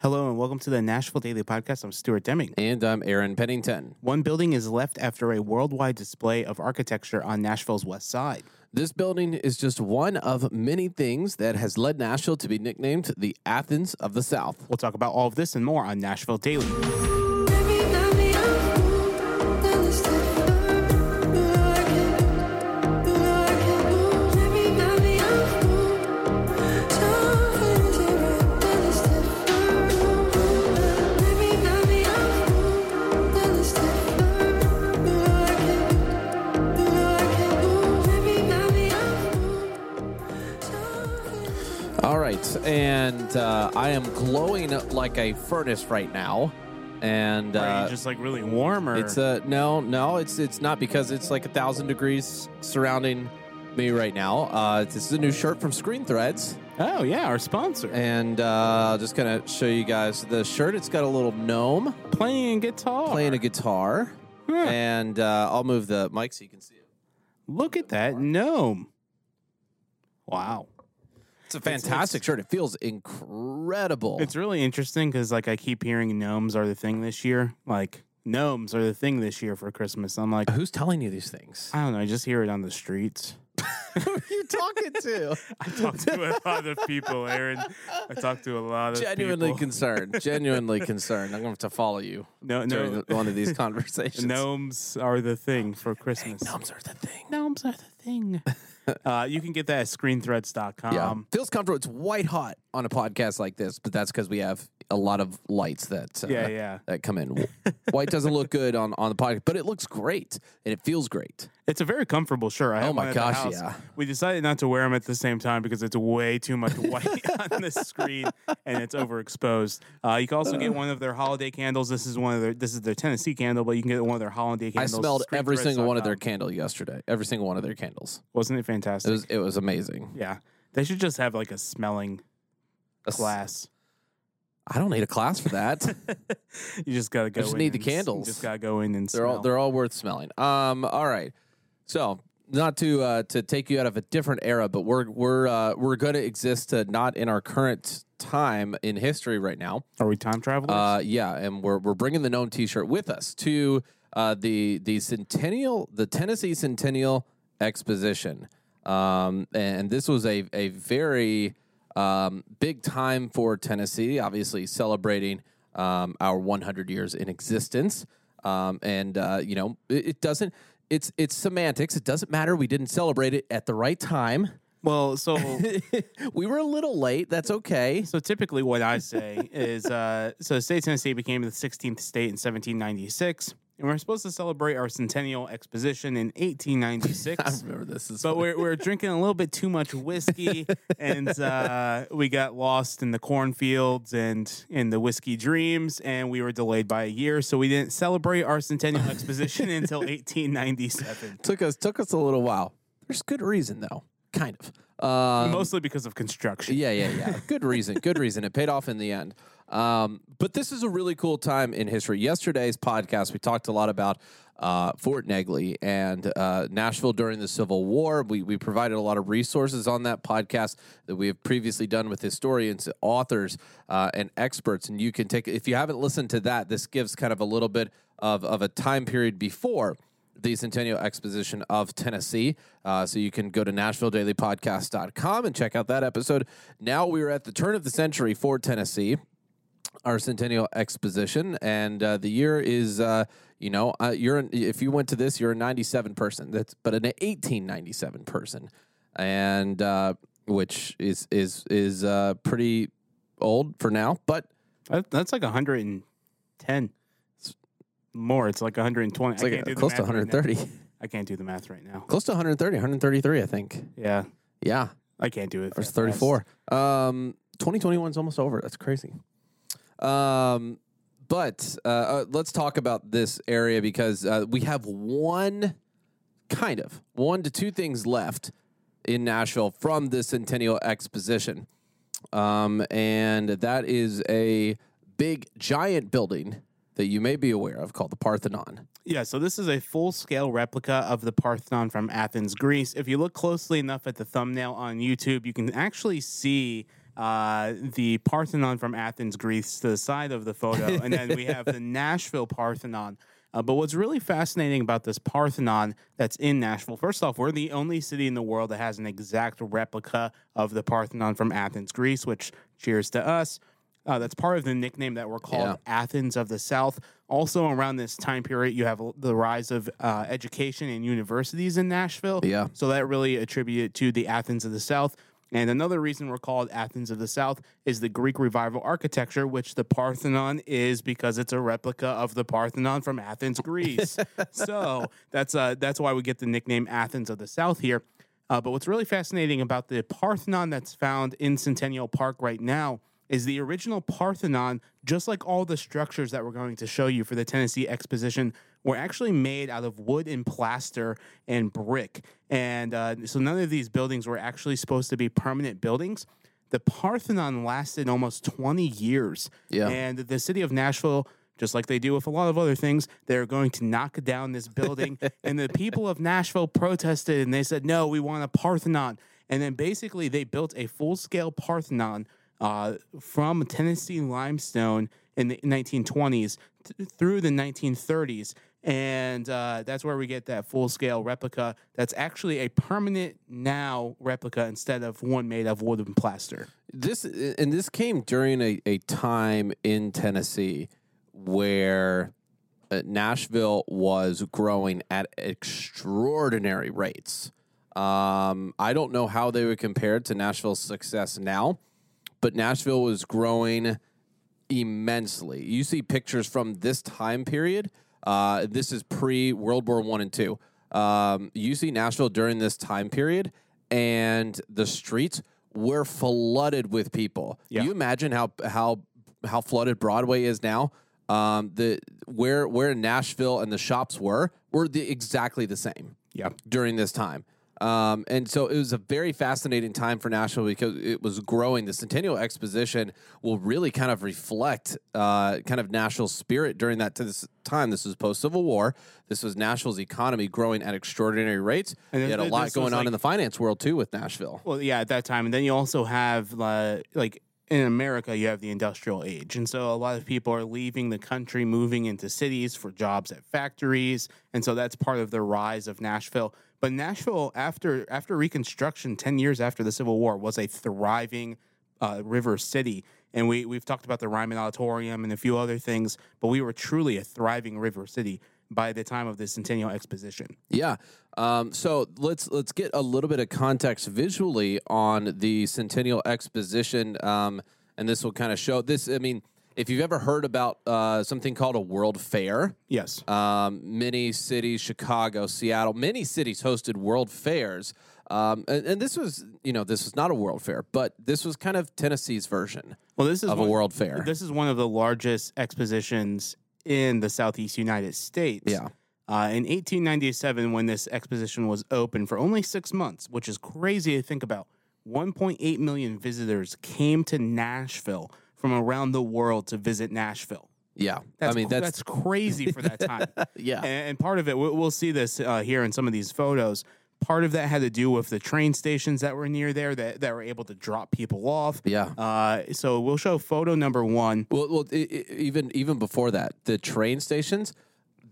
Hello and welcome to the Nashville Daily Podcast. I'm Stuart Deming. And I'm Aaron Pennington. One building is left after a worldwide display of architecture on Nashville's west side. This building is just one of many things that has led Nashville to be nicknamed the Athens of the South. We'll talk about all of this and more on Nashville Daily. Right, and uh, I am glowing like a furnace right now, and Are uh, you just like really warm or it's uh, no, no, it's it's not because it's like a thousand degrees surrounding me right now. Uh, this is a new shirt from Screen Threads, Oh yeah, our sponsor. and uh, I'll just gonna show you guys the shirt. It's got a little gnome playing guitar. playing a guitar, Huh. and uh, I'll move the mic so you can see it. Look at that gnome. Wow. It's a fantastic shirt. It feels incredible. It's really interesting because like I keep hearing gnomes are the thing this year. Like gnomes are the thing this year for Christmas. I'm like, Who's telling you these things? I don't know, I just hear it on the streets. Who are you talking to? I talk to a lot of people, Aaron. I talk to a lot of Genuinely people. concerned. Genuinely concerned. I'm going to have to follow you No, during no. the- one of these conversations. Gnomes are the thing for Christmas. Gnomes are the thing. Gnomes are the thing. Uh, you can get that at screenthreads.com. Yeah. Feels comfortable. It's white hot on a podcast like this, but that's because we have a lot of lights that uh, Yeah, yeah. that come in. White doesn't look good on, on the podcast, but it looks great and it feels great. It's a very comfortable shirt. I Oh my one at the gosh, yeah. We decided not to wear them at the same time because it's way too much white on the screen and it's overexposed. Uh, you can also get one of their holiday candles. This is one of their. This is their Tennessee candle, but you can get one of their holiday candles. I smelled every single one of their candle yesterday. Every single one of their candles. Wasn't it It fantastic? was it was amazing. yeah, they should just have like a smelling A class. I don't need a class for that. you just gotta go. just in need the and s- candles. Just gotta go in and they're all smell. they're all worth smelling. Um, all right. So not to uh, to take you out of a different era, but we're we're uh, we're going to exist uh, not in our current time in history right now. Are we time travelers? Uh, yeah, and we're we're bringing the known T-shirt with us to uh, the the centennial, the Tennessee Centennial Exposition, um, and this was a a very um, big time for Tennessee. Obviously, celebrating um, our 100 years in existence, um, and uh, you know it, it doesn't. It's it's semantics. It doesn't matter. We didn't celebrate it at the right time. well, so we were a little late. That's okay. So typically, what I say is, uh, so the state of Tennessee became the 16th state in 1796, and we're supposed to celebrate our centennial exposition in I 1896. remember this. Is but we're, we're drinking a little bit too much whiskey, and uh, we got lost in the cornfields and in the whiskey dreams, and we were delayed by a year, so we didn't celebrate our centennial exposition until 1897. took us took us a little while. There's good reason though, kind of. Um, Mostly because of construction. yeah, yeah, yeah. Good reason. Good reason. It paid off in the end. Um, but this is a really cool time in history. Yesterday's podcast, we talked a lot about uh, Fort Negley and uh, Nashville during the Civil War. We we provided a lot of resources on that podcast that we have previously done with historians, authors, uh, and experts. And you can take if you haven't listened to that, this gives kind of a little bit of of a time period before the Centennial Exposition of Tennessee. Uh, so you can go to NashvilleDailyPodcast.com and check out that episode. Now we're at the turn of the century for Tennessee, our Centennial Exposition, and uh, the year is, uh, you know, uh, you're an, if you went to this, you're a 97 person. That's but an 1897 person, and uh, which is is is uh, pretty old for now, but That, that's like 110. It's more. It's like 120. it's I like can't do close to math right 130, I can't do the math right now. close to 130, 133, I think. Yeah, Yeah. I can't do it. Or 34. Um, 2021 is almost over. That's crazy. Um, but uh, uh, let's talk about this area because uh, we have one kind of one to two things left in Nashville from the Centennial Exposition. Um, and that is a big, giant building that you may be aware of called the Parthenon. Yeah, so this is a full scale replica of the Parthenon from Athens, Greece. If you look closely enough at the thumbnail on YouTube, you can actually see uh, the Parthenon from Athens, Greece, to the side of the photo, and then we have the Nashville Parthenon. Uh, but what's really fascinating about this Parthenon that's in Nashville, first off, we're the only city in the world that has an exact replica of the Parthenon from Athens, Greece, which cheers to us. Uh, that's part of the nickname that we're called Yeah. Athens of the South. Also, around this time period, you have the rise of uh, education and universities in Nashville. Yeah. So that really attributed to the Athens of the South. And another reason we're called Athens of the South is the Greek revival architecture, which the Parthenon is because it's a replica of the Parthenon from Athens, Greece. so that's uh, that's why we get the nickname Athens of the South here. Uh, but what's really fascinating about the Parthenon that's found in Centennial Park right now is the original Parthenon, just like all the structures that we're going to show you for the Tennessee Exposition, were actually made out of wood and plaster and brick. And uh, so none of these buildings were actually supposed to be permanent buildings. The Parthenon lasted almost 20 years. Yeah. And the city of Nashville, just like they do with a lot of other things, they're going to knock down this building. and the people of Nashville protested and they said, no, we want a Parthenon. And then basically they built a full scale Parthenon uh, from Tennessee limestone in the 1920s th- through the 1930s. And uh, that's where we get that full scale replica that's actually a permanent now replica instead of one made of wood and plaster. This and this came during a, a time in Tennessee where uh, Nashville was growing at extraordinary rates. Um, I don't know how they would compare to Nashville's success now, but Nashville was growing immensely. You see pictures from this time period. Uh, this is pre World War One and Two. Um, you see Nashville during this time period, and the streets were flooded with people. Yeah. You imagine how how how flooded Broadway is now. Um, the where where Nashville and the shops were were the exactly the same Yeah. during this time. Um, and so it was a very fascinating time for Nashville because it was growing. The Centennial Exposition will really kind of reflect uh, kind of Nashville's spirit during that this time. This was post Civil War. This was Nashville's economy growing at extraordinary rates. And And you had a lot going on like- in the finance world too with Nashville. Well, yeah, at that time, and then you also have uh, like in America, you have the industrial age, and so a lot of people are leaving the country, moving into cities for jobs at factories, and so that's part of the rise of Nashville. But Nashville, after after Reconstruction, ten years after the Civil War, was a thriving uh, river city. And we we've talked about the Ryman Auditorium and a few other things, but we were truly a thriving river city by the time of the Centennial Exposition. Yeah. Um, so let's let's get a little bit of context visually on the Centennial Exposition, um, and this will kind of show this. I mean, if you've ever heard about uh, something called a World Fair, Yes. um, many cities, Chicago, Seattle, many cities hosted World Fairs. Um, and, and this was, you know, this was not a World Fair, but this was kind of Tennessee's version Well, this is of a World Fair. This is one of the largest expositions in the Southeast United States. Yeah. Uh, in 1897, when this exposition was open for only six months, which is crazy to think about, 1.8 million visitors came to Nashville from around the world to visit Nashville. yeah. That's, I mean, that's, that's crazy for that time. yeah. And, and part of it, we'll, we'll see this uh, here in some of these photos. Part of that had to do with the train stations that were near there that, that were able to drop people off. yeah. Uh, so we'll show photo number one. Well, well, i i even even before that, the train stations,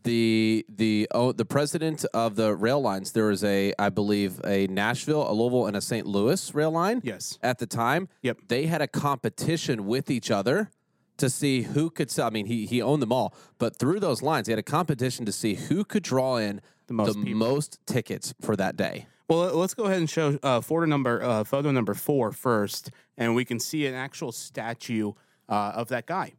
the the oh, the president of the rail lines, there was a, I believe, a Nashville, a Louisville, and a St. Louis rail line. Yes. At the time, Yep. they had a competition with each other to see who could sell. I mean, he he owned them all, but through those lines, he had a competition to see who could draw in the most people. most tickets for that day. Well, let- let's go ahead and show uh, photo number uh, photo number four first, and we can see an actual statue uh, of that guy.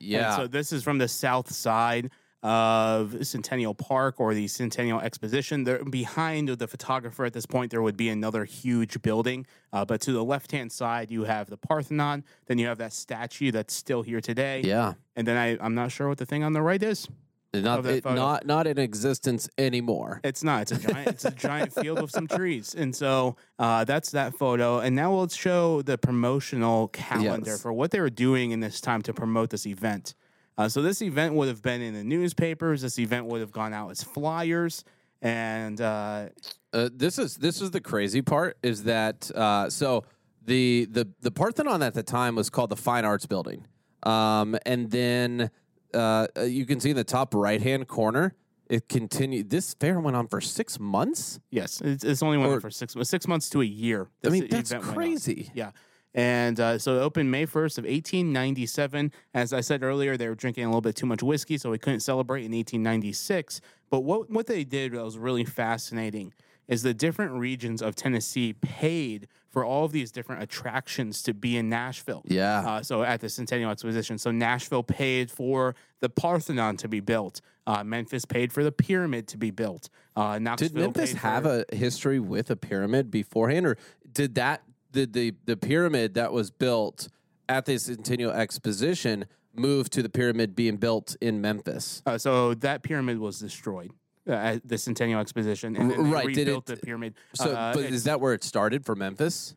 And Yeah. so this is from the south side of Centennial Park or the Centennial Exposition. There, behind the photographer at this point, there would be another huge building. Uh, but to the left hand side, you have the Parthenon. Then you have that statue that's still here today. yeah. And then I, I'm not sure what the thing on the right is. Not it, not not in existence anymore. It's not. It's a giant. it's a giant field with some trees, and so uh, that's that photo. And now let's show the promotional calendar Yes. for what they were doing in this time to promote this event. Uh, so this event would have been in the newspapers. This event would have gone out as flyers, and uh, Uh, this is this is the crazy part is that uh, so the the the Parthenon at the time was called the Fine Arts Building, um, and then uh, you can see in the top right hand corner. It continued. This fair went on for six months. Yes, it's, it's only went Or- on for six six months to a year. I mean, that's event went on. crazy. Yeah. And uh, so it opened May 1st of 1897. As I said earlier, they were drinking a little bit too much whiskey, so we couldn't celebrate in 1896. But what, what they did that was really fascinating is the different regions of Tennessee paid for all of these different attractions to be in Nashville. Yeah. Uh, so at the Centennial Exposition. So Nashville paid for the Parthenon to be built. Uh, Memphis paid for the pyramid to be built. Uh, Knoxville Did Memphis have a history with a pyramid beforehand, or did that did the the pyramid that was built at the Centennial Exposition move to the pyramid being built in Memphis? Uh, so that pyramid was destroyed uh, at the Centennial Exposition, and they Right, did rebuilt it- the pyramid. So, Uh, but it- is that where it started for Memphis?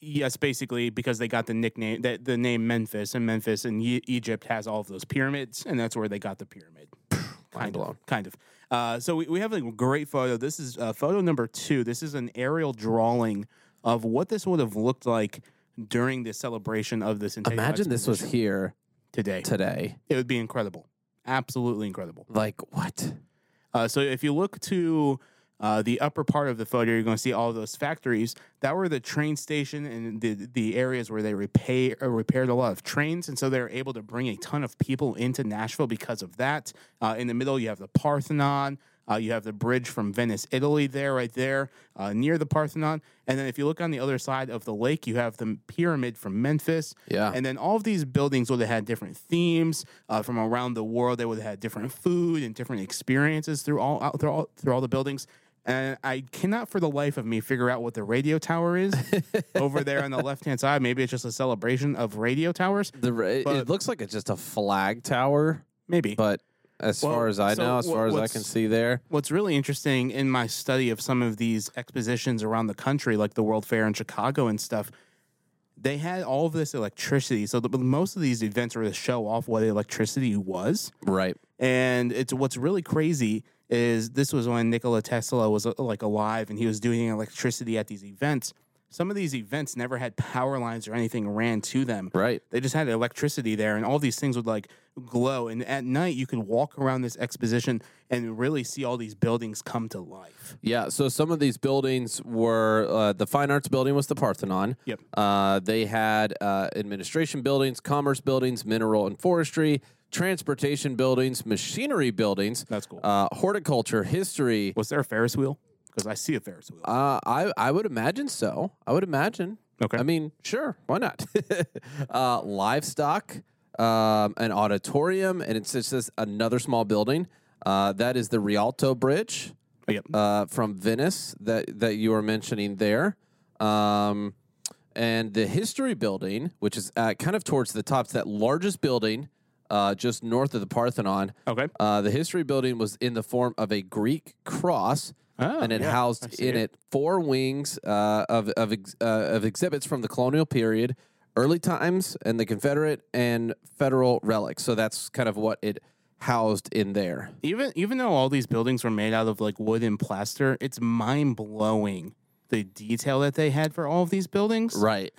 yes, basically because they got the nickname, that the name Memphis, and Memphis in E- Egypt has all of those pyramids, and that's where they got the pyramid. kind blown. of, kind of. Uh, so we, we have a great photo. This is uh, photo number two. This is an aerial drawing of what this would have looked like during the celebration of the Centennial Imagine this was here today. today. It would be incredible, absolutely incredible. Like what? Uh, so if you look to uh, the upper part of the photo, you're going to see all those factories. That were the train station and the the areas where they repair repaired a lot of trains, and so they were able to bring a ton of people into Nashville because of that. Uh, in the middle, you have the Parthenon. Uh, you have the bridge from Venice, Italy, there, right there, uh, near the Parthenon. And then if you look on the other side of the lake, you have the pyramid from Memphis. Yeah. And then all of these buildings would have had different themes uh, from around the world. They would have had different food and different experiences through all through all, through all the buildings. And I cannot for the life of me figure out what the radio tower is over there on the left hand side. Maybe it's just a celebration of radio towers. The ra- it looks like it's just a flag tower, Maybe. but as Well, far as I so know, as far as I can see there, What's really interesting in my study of some of these expositions around the country, like the World Fair in Chicago and stuff, they had all of this electricity. So the, most of these events were to show off what electricity was. right? And it's what's really crazy is this was when Nikola Tesla was uh, like alive and he was doing electricity at these events. Some of these events never had power lines or anything ran to them. Right. They just had electricity there, and all these things would like glow. And at night, you could walk around this exposition and really see all these buildings come to life. Yeah, so some of these buildings were uh, the Fine Arts Building was the Parthenon. Yep. Uh, they had uh, administration buildings, commerce buildings, mineral and forestry, transportation buildings, machinery buildings, That's cool. uh, horticulture, history. Was there a Ferris wheel? Because I see a Ferris wheel. Uh, I I would imagine so. I would imagine. Okay. I mean, sure, why not? uh, livestock, um, an auditorium, and it's just another small building. Uh, that is the Rialto Bridge. Yep. uh, from Venice that that you were mentioning there, um, and the History Building, which is uh, kind of towards the top, it's that largest building uh, just north of the Parthenon. Okay. Uh, the History Building was in the form of a Greek cross, Oh, and it yeah, housed in it. four wings uh, of of, ex- uh, of exhibits from the colonial period, early times, and the Confederate and Federal relics. So that's kind of what it housed in there. Even even though all these buildings were made out of like wood and plaster, it's mind blowing the detail that they had for all of these buildings. Right.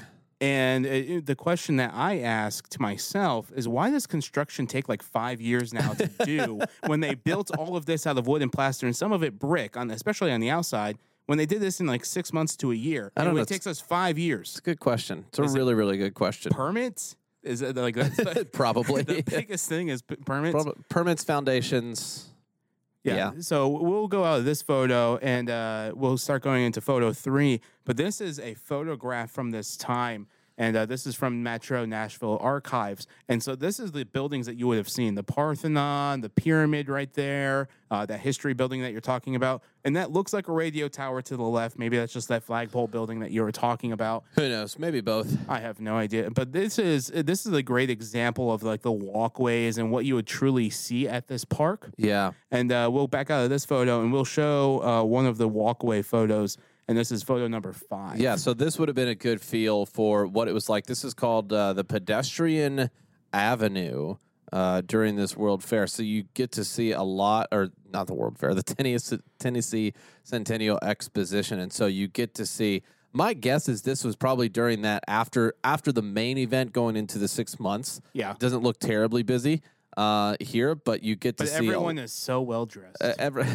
And it, it- the question that I ask to myself is why does construction take like five years now to do when they built all of this out of wood and plaster and some of it brick on especially on the outside when they did this in like six months to a year. I don't know, It takes us five years. It's a good question. It's a Is really, really good question. Permits is it like that's the, Probably. the biggest thing is p- permits. Prob- Permits, foundations. Yeah. Yeah. So we'll go out of this photo and uh, we'll start going into photo three. But this is a photograph from this time. And uh, this is from Metro Nashville Archives. And so this is the buildings that you would have seen the Parthenon, the pyramid right there, uh, that history building that you're talking about. And that looks like a radio tower to the left. Maybe that's just that flagpole building that you were talking about. Who knows? Maybe both. I have no idea, but this is this is a great example of like the walkways and what you would truly see at this park. Yeah. And uh, we'll back out of this photo and we'll show uh, one of the walkway photos. And this is photo number five. Yeah. So this would have been a good feel for what it was like. This is called uh, the Pedestrian Avenue uh, during this World Fair. So you get to see a lot, or not the World Fair, the Tennessee, Tennessee Centennial Exposition. And so you get to see My guess is this was probably during that after after the main event going into the six months. Yeah. Doesn't look terribly busy uh, here, but you get to But see everyone is so well dressed. uh, every,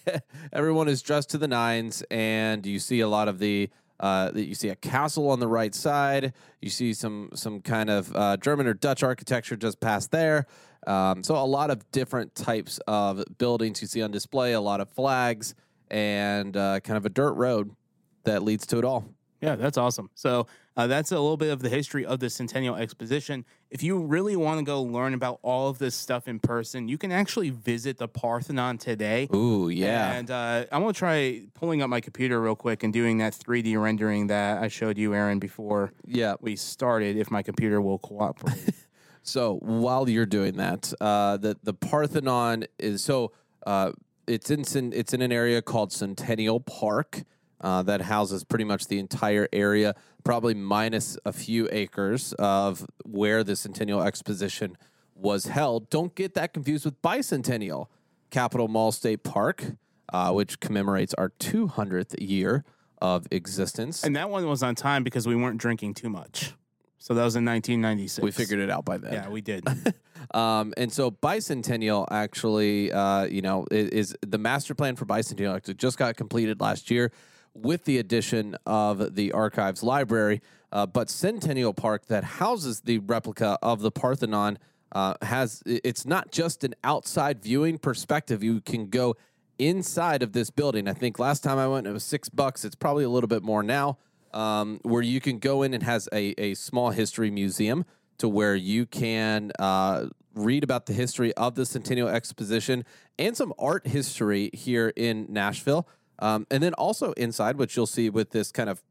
everyone is dressed to the nines, and you see a lot of the. Uh, that you see a castle on the right side. You see some some kind of uh, German or Dutch architecture just past there. Um, so a lot of different types of buildings you see on display. A lot of flags and uh, kind of a dirt road that leads to it all. Yeah, that's awesome. So uh, that's a little bit of the history of the Centennial Exposition. If you really want to go learn about all of this stuff in person, you can actually visit the Parthenon today. Ooh, yeah. And uh, I'm going to try pulling up my computer real quick and doing that 3D rendering that I showed you, Aaron, before yeah. we started, if my computer will cooperate. So while you're doing that, uh, the the Parthenon is so uh, it's in it's in an area called Centennial Park uh, that houses pretty much the entire area, probably minus a few acres of where the Centennial Exposition was held. Don't get that confused with Bicentennial Capitol Mall State Park, uh, which commemorates our 200th year of existence. and that one was on time because we weren't drinking too much. So that was in 1996. we figured it out by then. Yeah, we did. Um, and so bicentennial actually, uh, you know, is, is the master plan for bicentennial actually just got completed last year with the addition of the archives library. Uh, but Centennial Park that houses the replica of the Parthenon uh, has it's not just an outside viewing perspective. You can go inside of this building. I think last time I went it was six bucks. It's probably a little bit more now. Um, where you can go in and has a, a small history museum to where you can uh, read about the history of the Centennial Exposition and some art history here in Nashville. Um, and then also inside, which you'll see with this kind of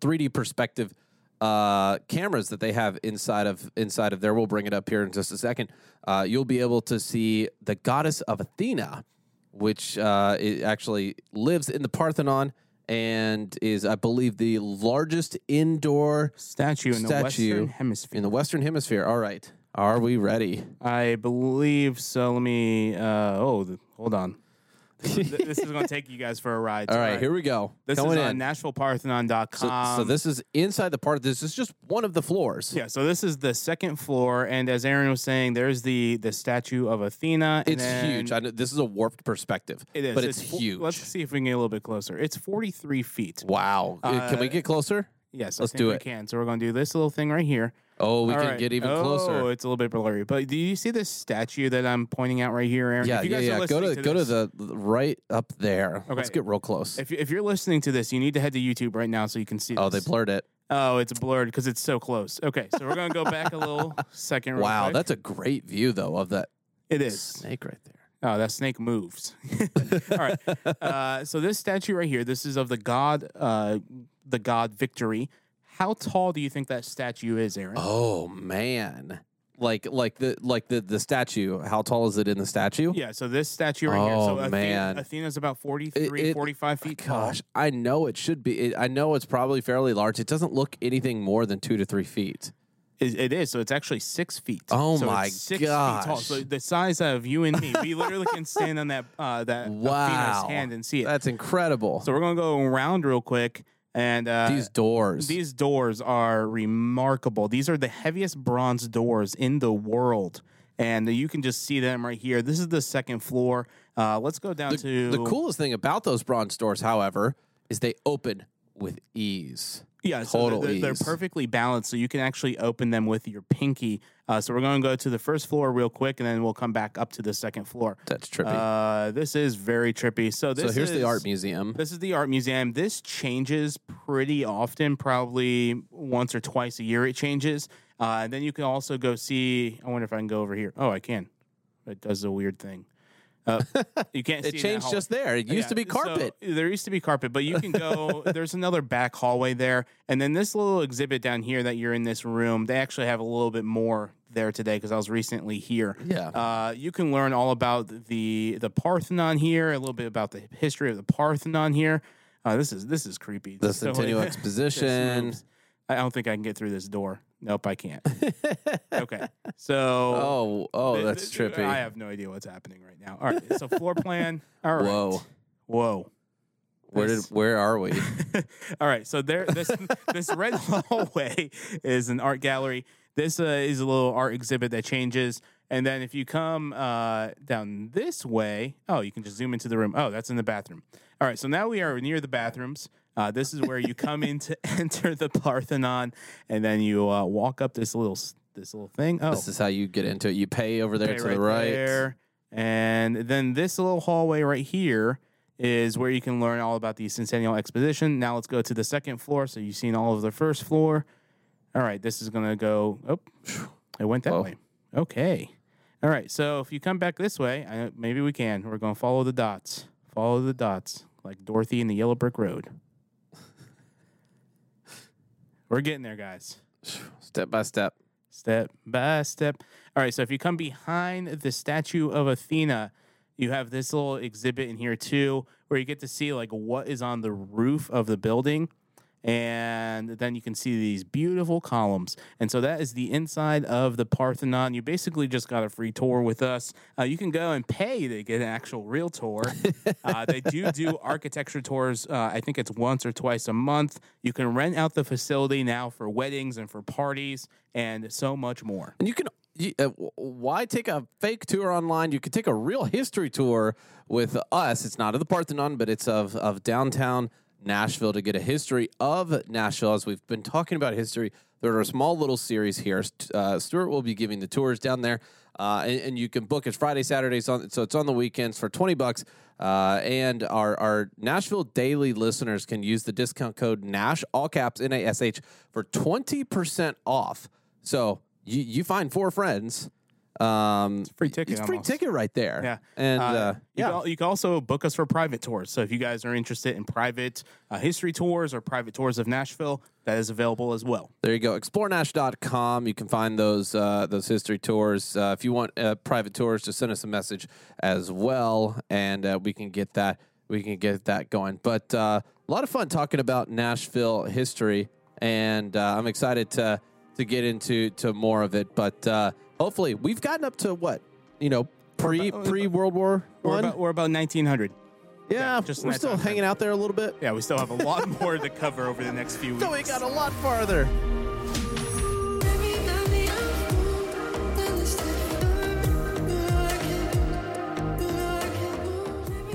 3D perspective uh, cameras that they have inside of inside of there. We'll bring it up here in just a second. Uh, you'll be able to see the goddess of Athena, which uh, it actually lives in the Parthenon and is, I believe, the largest indoor Statue in the Statue Western Hemisphere. in the Western Hemisphere. All right, are we ready? I believe so. Let me. Uh, oh, hold on. This, is- this is going to take you guys for a ride. All right, here we go. This Going is on in. NashvilleParthenon.com. So, so this is inside the part. This is just one of the floors. Yeah, so this is the second floor, and as Aaron was saying, there's the the statue of Athena. and It's then huge. I know, this is a warped perspective. It is, but it's, fo- huge. Let's see if we can get a little bit closer. It's 43 feet. wow. Uh, can we Uh, get closer? Yes, let's think do we it. can. So we're going to do this little thing right here. Oh, we All can right. get even closer. Oh, closer. it's a little bit blurry, but do you see this statue that I'm pointing out right here, Aaron? Yeah, if you yeah, yeah. Go listening to, go to this- the the right up there. Okay. Let's get real close. If, if you're listening to this, you need to head to YouTube right now so you can see. oh, they blurred it. Oh, it's blurred because it's so close. Okay, so we're gonna go back a little second. Wow, quick. that's a great view though of that it is. snake right there. Oh, that snake moves. All right. Uh, so this statue right here, this is of the god, uh, the god Victory. How tall do you think that statue is, Aaron? Oh man, like like the like the the statue. How tall is it in the statue? Yeah, so this statue right here. So Oh, Athena, man. Athena's about 43, it- 45 feet tall. Gosh, I know it should be. It, I know it's probably fairly large. It doesn't look anything more than two to three feet. It, it is. So it's actually six feet. Oh So it's my six Feet tall. gosh. So the size of you and me, we literally can stand on that uh, that Wow, Athena's hand and see it. That's incredible. so we're gonna go around real quick, and uh, These doors. These doors are remarkable. These are the heaviest bronze doors in the world. And you can just see them right here. This is the second floor. Uh, let's go down to the coolest thing about those bronze doors, however, is they open with ease. Yeah, so they're, they're perfectly balanced, so you can actually open them with your pinky. Uh, so we're going to go to the first floor real quick, and then we'll come back up to the second floor. That's trippy. Uh, this is very trippy. So this so here's the art museum. This is the art museum. This changes pretty often, probably once or twice a year. It changes. Uh, and then you can also go see. I wonder if I can go over here. Oh, I can. It does a weird thing. Uh, you can't. It changed just there. It used Yeah, to be so carpet. there used to be carpet, but you can go. there's another back hallway there, and then this little exhibit down here that you're in this room. They actually have a little bit more there today because I was recently here. yeah. Uh, you can learn all about the the Parthenon here, a little bit about the history of the Parthenon here. Uh, this is this is creepy. the So- Centennial Exposition. I don't think I can get through this door. Nope, I can't. okay, so Oh, oh, th- that's th- trippy. I have no idea what's happening right now. All right, so floor plan. All right. Whoa. Whoa. Where did This- where are we? All right, so there, this this red hallway is an art gallery. This uh, is a little art exhibit that changes, and then if you come uh, down this way, oh, you can just zoom into the room. Oh, that's in the bathroom. All right, so now we are near the bathrooms. Uh, this is where you come in to enter the Parthenon, and then you uh, walk up this little this little thing. Oh, this is how you get into it. You pay over there Okay, to the right. there. And then this little hallway right here is where you can learn all about the Centennial Exposition. Now let's go to the second floor. So you've seen all of the first floor. All right, this is going to go. Oh, it went that Whoa. way. Okay. All right, so if you come back this way, I, maybe we can. We're going to follow the dots. Follow the dots, like Dorothy in the Yellow Brick Road. We're getting there, guys Step by step. step by step. All right, so if you come behind the statue of Athena, you have this little exhibit in here too, where you get to see like what is on the roof of the building. And then you can see these beautiful columns. And so that is the inside of the Parthenon. You basically just got a free tour with us. Uh, you can go and pay to get an actual real tour. uh, they do do architecture tours. Uh, I think it's once or twice a month. You can rent out the facility now for weddings and for parties and so much more. And you can. You, uh, why take a fake tour online? You could take a real history tour with us. It's not of the Parthenon, but it's of of downtown Nashville to get a history of Nashville. As we've been talking about history, there are a small little series here. Uh, Stuart will be giving the tours down there, uh, and, and you can book it Friday, Saturdays on. So it's on the weekends for twenty bucks. Uh, and our our Nashville daily listeners can use the discount code Nash, all caps N A S H, for twenty percent off. So you you find four friends. Um, free ticket It's free almost. ticket right there. Yeah. and uh, you, yeah, can, you can also book us for private tours. So if you guys are interested in private uh, history tours or private tours of Nashville, that is available as well. there you go. ExploreNash.com. You can find those uh, those history tours. Uh, if you want uh, private tours, just send us a message as well, and uh, we can get that we can get that going. But uh, a lot of fun talking about Nashville history, and uh, I'm excited to to get into to more of it. But uh, hopefully, we've gotten up to what you know pre about- pre World War We're One. about, we're about 1900. Yeah, yeah, just we're still hanging out there a little bit. Yeah, we still have a lot more to cover over the next few weeks. So we got a lot farther.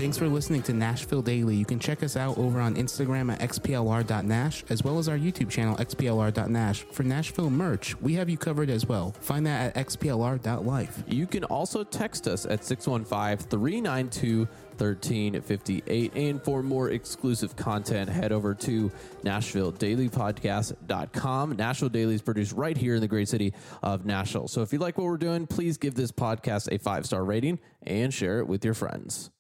Thanks for listening to Nashville Daily. You can check us out over on Instagram at xplr.nash, as well as our YouTube channel, xplr.nash. For Nashville merch, we have you covered as well. Find that at xplr.life. You can also text us at 615 392 1358. And for more exclusive content, head over to NashvilleDailyPodcast.com. Nashville Daily is produced right here in the great city of Nashville. So if you like what we're doing, please give this podcast a five star rating and share it with your friends.